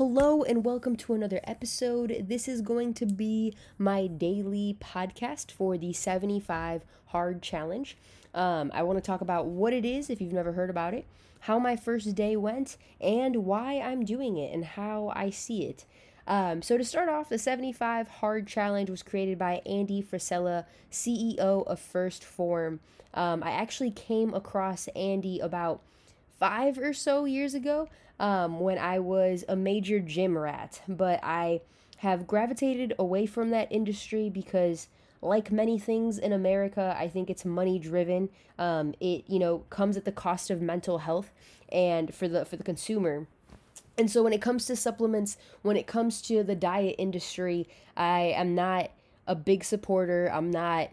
Hello and welcome to another episode. This is going to be my daily podcast for the 75 Hard Challenge. Um, I want to talk about what it is if you've never heard about it, how my first day went, and why I'm doing it and how I see it. Um, so, to start off, the 75 Hard Challenge was created by Andy Frisella, CEO of 1st Form. Um, I actually came across Andy about five or so years ago um, when I was a major gym rat, but I have gravitated away from that industry because like many things in America, I think it's money driven. Um, it you know comes at the cost of mental health and for the for the consumer. And so when it comes to supplements, when it comes to the diet industry, I am not a big supporter. I'm not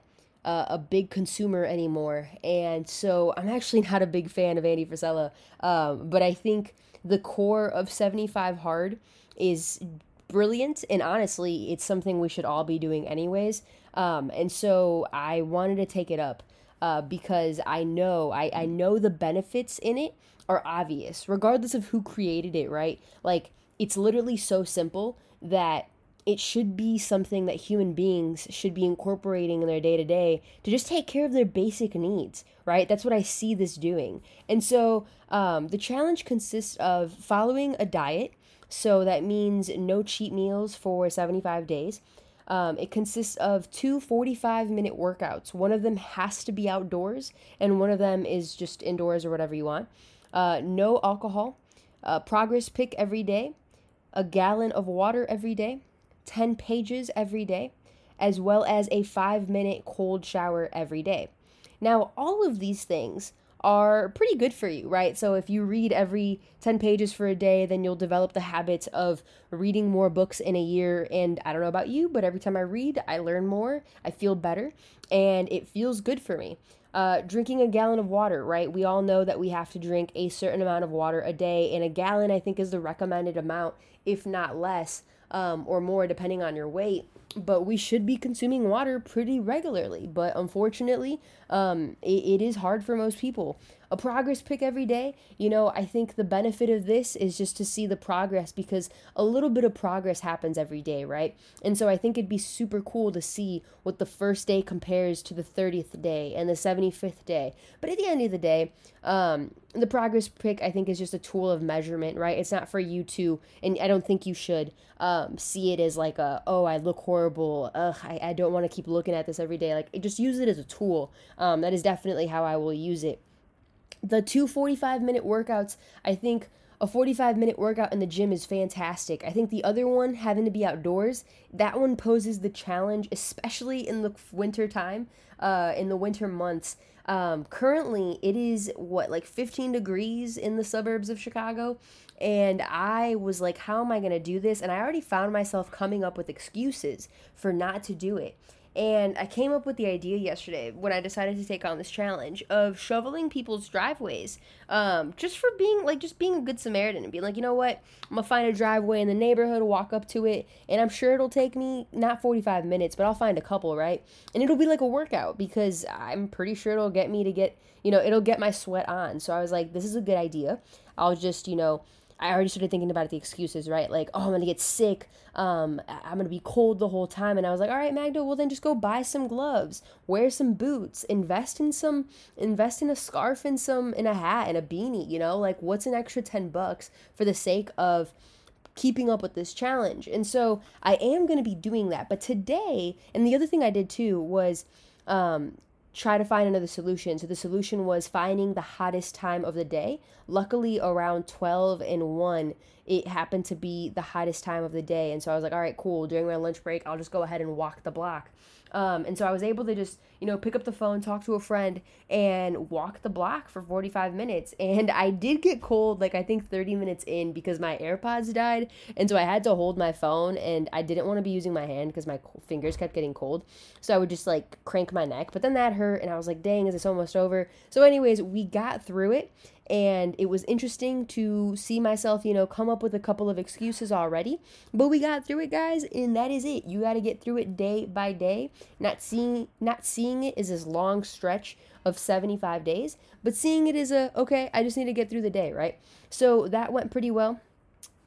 uh, a big consumer anymore, and so I'm actually not a big fan of Andy Frisella. Um, but I think the core of 75 hard is brilliant. And honestly it's something we should all be doing anyways. Um, and so i wanted to take it up uh, because i know I, I know the benefits in it are obvious regardless of who created it right? Like it's literally so simple that it should be something that human beings should be incorporating in their day to day to just take care of their basic needs, right? That's what I see this doing. And so um, the challenge consists of following a diet. So that means no cheat meals for 75 days. Um, it consists of two 45 minute workouts. One of them has to be outdoors, and one of them is just indoors or whatever you want. Uh, no alcohol, uh, progress pic every day, a gallon of water every day, 10 pages every day, as well as a five minute cold shower every day. Now, all of these things are pretty good for you, right? So if you read every 10 pages for a day, then you'll develop the habit of reading more books in a year. And I don't know about you, but every time I read, I learn more, I feel better, and it feels good for me. Uh, drinking a gallon of water, right? We all know that we have to drink a certain amount of water a day, and a gallon, I think, is the recommended amount, if not less um, or more depending on your weight. But we should be consuming water pretty regularly. But unfortunately, um, it, it is hard for most people a progress pic every day, you know, I think the benefit of this is just to see the progress because a little bit of progress happens every day, right? And so I think it'd be super cool to see what the first day compares to the 30th day and the 75th day. But at the end of the day, um, the progress pic I think is just a tool of measurement, right? It's not for you to, and I don't think you should um, see it as like a, oh, I look horrible. Ugh, I, I don't want to keep looking at this every day. Like, just use it as a tool. Um, that is definitely how I will use it the two 45 minute workouts, I think a 45 minute workout in the gym is fantastic. I think the other one, having to be outdoors, that one poses the challenge, especially in the winter time, uh, in the winter months. Um, currently, it is what, like 15 degrees in the suburbs of Chicago. And I was like, how am I going to do this? And I already found myself coming up with excuses for not to do it. And I came up with the idea yesterday when I decided to take on this challenge of shoveling people's driveways, um, just for being like just being a good Samaritan and being like, you know what, I'm gonna find a driveway in the neighborhood, walk up to it, and I'm sure it'll take me not 45 minutes, but I'll find a couple, right? And it'll be like a workout because I'm pretty sure it'll get me to get, you know, it'll get my sweat on. So I was like, this is a good idea. I'll just, you know, I already started thinking about the excuses, right? Like, oh, I'm gonna get sick. Um, I'm gonna be cold the whole time. And I was like, all right, Magda, well then just go buy some gloves, wear some boots, invest in some, invest in a scarf and some, in a hat and a beanie. You know, like what's an extra ten bucks for the sake of keeping up with this challenge? And so I am gonna be doing that. But today, and the other thing I did too was, um, try to find another solution. So the solution was finding the hottest time of the day. Luckily, around 12 and 1, it happened to be the hottest time of the day. And so I was like, all right, cool. During my lunch break, I'll just go ahead and walk the block. Um, and so I was able to just, you know, pick up the phone, talk to a friend, and walk the block for 45 minutes. And I did get cold, like I think 30 minutes in because my AirPods died. And so I had to hold my phone, and I didn't want to be using my hand because my fingers kept getting cold. So I would just like crank my neck. But then that hurt, and I was like, dang, is this almost over? So, anyways, we got through it and it was interesting to see myself, you know, come up with a couple of excuses already. But we got through it, guys, and that is it. You got to get through it day by day. Not seeing not seeing it is this long stretch of 75 days, but seeing it is a okay, I just need to get through the day, right? So that went pretty well.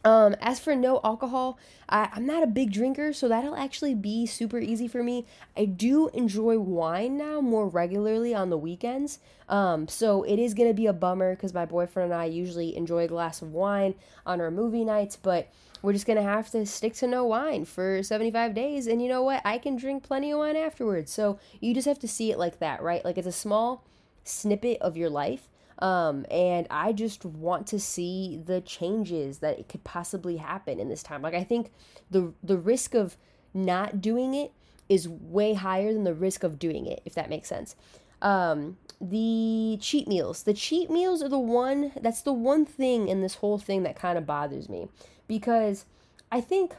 Um, as for no alcohol, I, I'm not a big drinker, so that'll actually be super easy for me. I do enjoy wine now more regularly on the weekends. Um, so it is gonna be a bummer because my boyfriend and I usually enjoy a glass of wine on our movie nights, but we're just gonna have to stick to no wine for 75 days. And you know what? I can drink plenty of wine afterwards. So you just have to see it like that, right? Like it's a small snippet of your life um, and I just want to see the changes that it could possibly happen in this time. Like I think the the risk of not doing it is way higher than the risk of doing it, if that makes sense. Um, the cheat meals. The cheat meals are the one that's the one thing in this whole thing that kind of bothers me because I think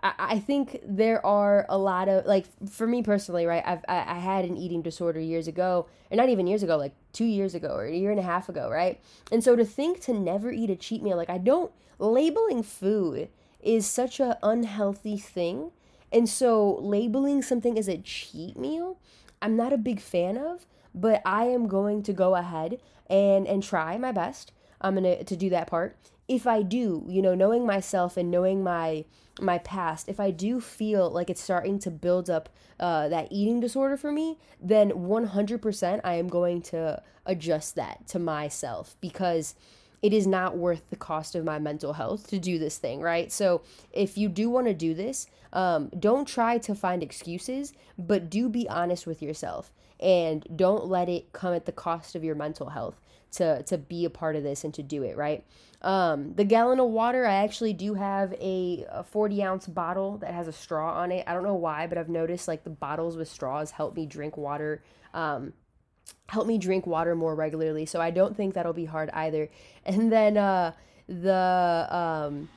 I, think there are a lot of like for me personally, right? I've I, I had an eating disorder years ago, or not even years ago, like two years ago or a year and a half ago, right? And so to think to never eat a cheat meal, like I don't labeling food is such a unhealthy thing, and so labeling something as a cheat meal, I'm not a big fan of. But I am going to go ahead and and try my best. I'm gonna to do that part. If I do, you know, knowing myself and knowing my my past, if I do feel like it's starting to build up uh, that eating disorder for me, then 100% I am going to adjust that to myself because it is not worth the cost of my mental health to do this thing, right? So if you do want to do this, um, don't try to find excuses, but do be honest with yourself and don't let it come at the cost of your mental health to to be a part of this and to do it right um, the gallon of water i actually do have a, a 40 ounce bottle that has a straw on it i don't know why but i've noticed like the bottles with straws help me drink water um, help me drink water more regularly so i don't think that'll be hard either. And then uh, the um,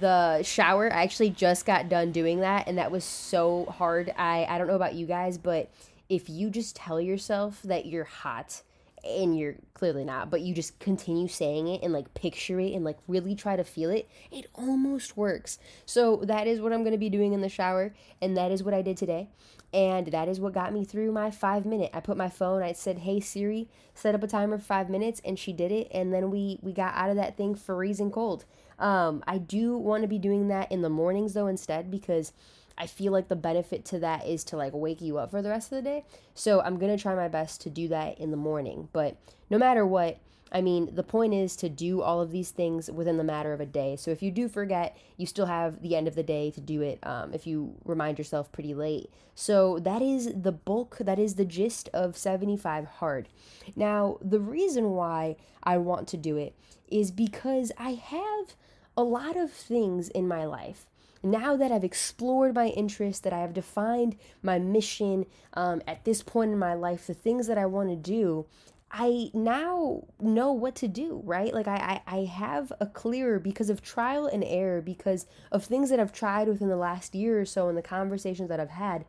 the shower i actually just got done doing that and that was so hard. I i don't know about you guys but if you just tell yourself that you're hot and you're clearly not, but you just continue saying it and like picture it and like really try to feel it, it almost works. So that is what I'm to be doing in the shower, and that is what I did today. And that is what got me through my five minute. I put my phone, I said, Hey Siri, set up a timer for five minutes, and she did it, and then we we got out of that thing freezing cold. Um, I do want to be doing that in the mornings though instead because I feel like the benefit to that is to like wake you up for the rest of the day. So I'm going to try my best to do that in the morning. But no matter what, I mean, the point is to do all of these things within the matter of a day. So if you do forget, you still have the end of the day to do it um, if you remind yourself pretty late. So that is the bulk, that is the gist of 75 Hard. Now, the reason why I want to do it is because I have a lot of things in my life now that I've explored my interests, that I have defined my mission um, at this point in my life, the things that I want to do, I now know what to do, right? Like I, I, I have a clearer because of trial and error, because of things that I've tried within the last year or so and the conversations that I've had.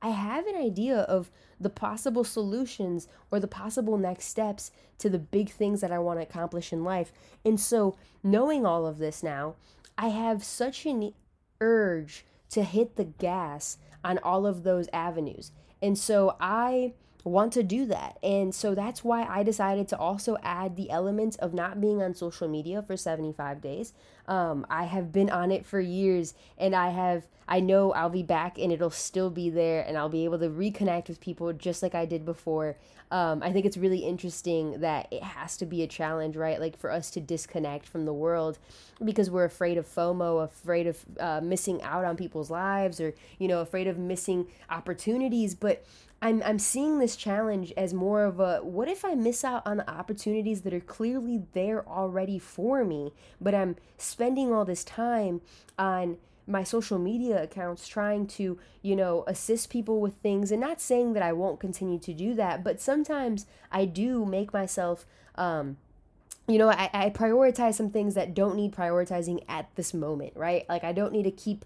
I have an idea of the possible solutions or the possible next steps to the big things that I want to accomplish in life. And so, knowing all of this now, I have such an urge to hit the gas on all of those avenues. And so I want to do that. And so that's why I decided to also add the element of not being on social media for 75 days. Um, I have been on it for years and I have, I know I'll be back and it'll still be there and I'll be able to reconnect with people just like I did before. Um, I think it's really interesting that it has to be a challenge, right? Like for us to disconnect from the world because we're afraid of FOMO, afraid of uh, missing out on people's lives or, you know, afraid of missing opportunities. But I'm I'm seeing this challenge as more of a what if I miss out on the opportunities that are clearly there already for me, but I'm spending all this time on my social media accounts trying to, you know, assist people with things and not saying that I won't continue to do that, but sometimes I do make myself um you know, I, I prioritize some things that don't need prioritizing at this moment, right? Like I don't need to keep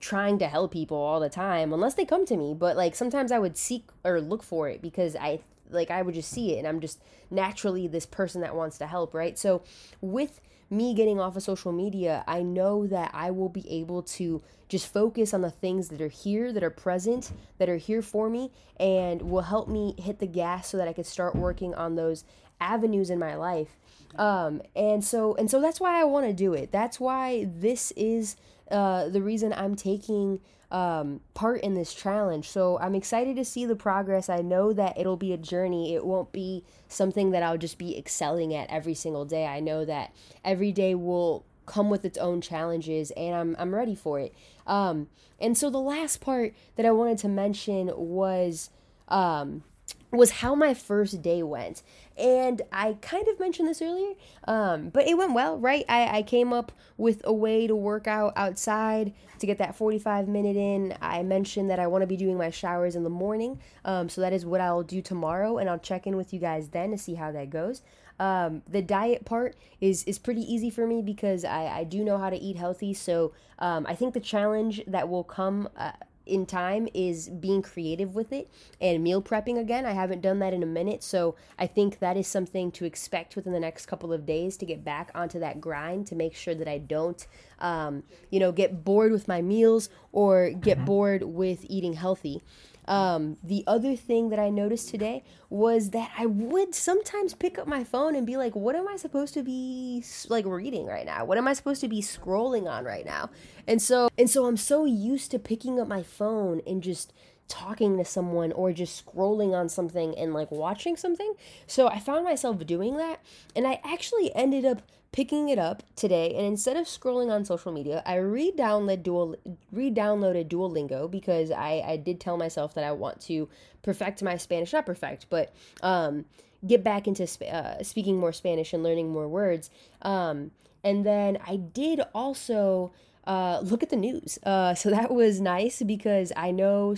trying to help people all the time unless they come to me but like sometimes i would seek or look for it because i like i would just see it and i'm just naturally this person that wants to help right so with me getting off of social media i know that i will be able to just focus on the things that are here that are present that are here for me and will help me hit the gas so that i could start working on those avenues in my life. Um, and so and so that's why I want to do it. That's why this is uh, the reason I'm taking um, part in this challenge. So I'm excited to see the progress. I know that it'll be a journey. It won't be something that I'll just be excelling at every single day. I know that every day will come with its own challenges and I'm, I'm ready for it. Um, and so the last part that I wanted to mention was um, was how my first day went. And I kind of mentioned this earlier, um, but it went well, right? I, I came up with a way to work out outside to get that 45 minute in. I mentioned that I want to be doing my showers in the morning. Um, so that is what I'll do tomorrow, and I'll check in with you guys then to see how that goes. Um, the diet part is is pretty easy for me because I, I do know how to eat healthy. So um, I think the challenge that will come uh, in time is being creative with it and meal prepping again. I haven't done that in a minute, so I think that is something to expect within the next couple of days to get back onto that grind to make sure that I don't, um, you know, get bored with my meals or get mm-hmm. bored with eating healthy. Um, the other thing that I noticed today was that I would sometimes pick up my phone and be like, what am I supposed to be like reading right now? What am I supposed to be scrolling on right now? And so, and so I'm so used to picking up my phone and just talking to someone or just scrolling on something and like watching something. So I found myself doing that and I actually ended up picking it up today and instead of scrolling on social media, I re-downloaded Duol re-downloaded Duolingo because I I did tell myself that I want to perfect my Spanish, not perfect, but um get back into uh, speaking more Spanish and learning more words. Um and then I did also uh, look at the news. Uh, so that was nice because I know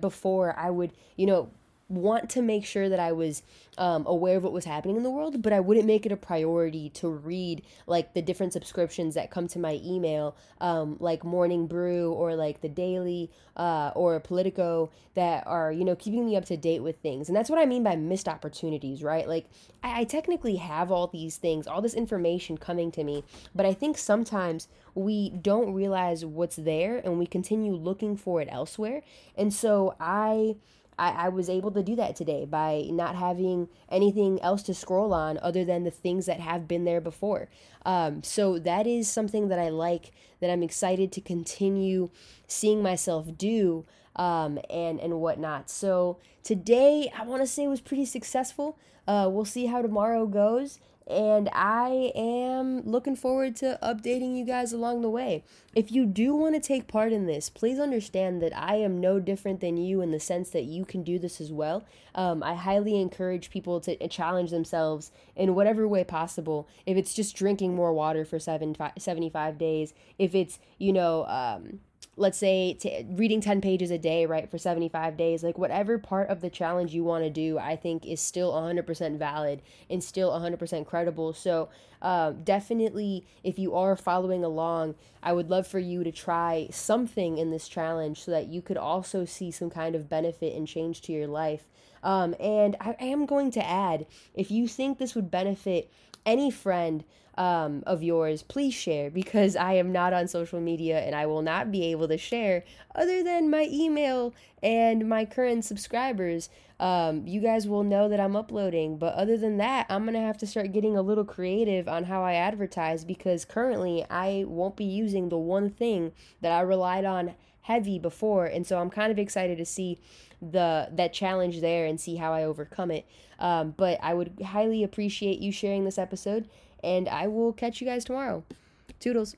before I would, you know, want to make sure that I was um, aware of what was happening in the world, but I wouldn't make it a priority to read like the different subscriptions that come to my email, um, like Morning Brew or like the Daily uh, or Politico that are, you know, keeping me up to date with things. And that's what I mean by missed opportunities, right? Like, I, I technically have all these things, all this information coming to me, but I think sometimes we don't realize what's there and we continue looking for it elsewhere. And so I I, I was able to do that today by not having anything else to scroll on other than the things that have been there before. Um, so that is something that I like, that I'm excited to continue seeing myself do um, and and whatnot. So today, I want to say was pretty successful. Uh, we'll see how tomorrow goes and I am looking forward to updating you guys along the way. If you do want to take part in this, please understand that I am no different than you in the sense that you can do this as well. Um, I highly encourage people to challenge themselves in whatever way possible. If it's just drinking more water for seven, 75 days, if it's, you know, um, let's say t- reading 10 pages a day right for 75 days like whatever part of the challenge you want to do i think is still 100% valid and still 100% credible. So uh, definitely if you are following along i would love for you to try something in this challenge so that you could also see some kind of benefit and change to your life. Um, and I, I am going to add if you think this would benefit any friend um, of yours, please share because I am not on social media and I will not be able to share other than my email and my current subscribers. Um, you guys will know that I'm uploading, but other than that, I'm gonna have to start getting a little creative on how I advertise because currently I won't be using the one thing that I relied on heavy before, and so I'm kind of excited to see the that challenge there and see how I overcome it. Um, but I would highly appreciate you sharing this episode, and I will catch you guys tomorrow. Toodles.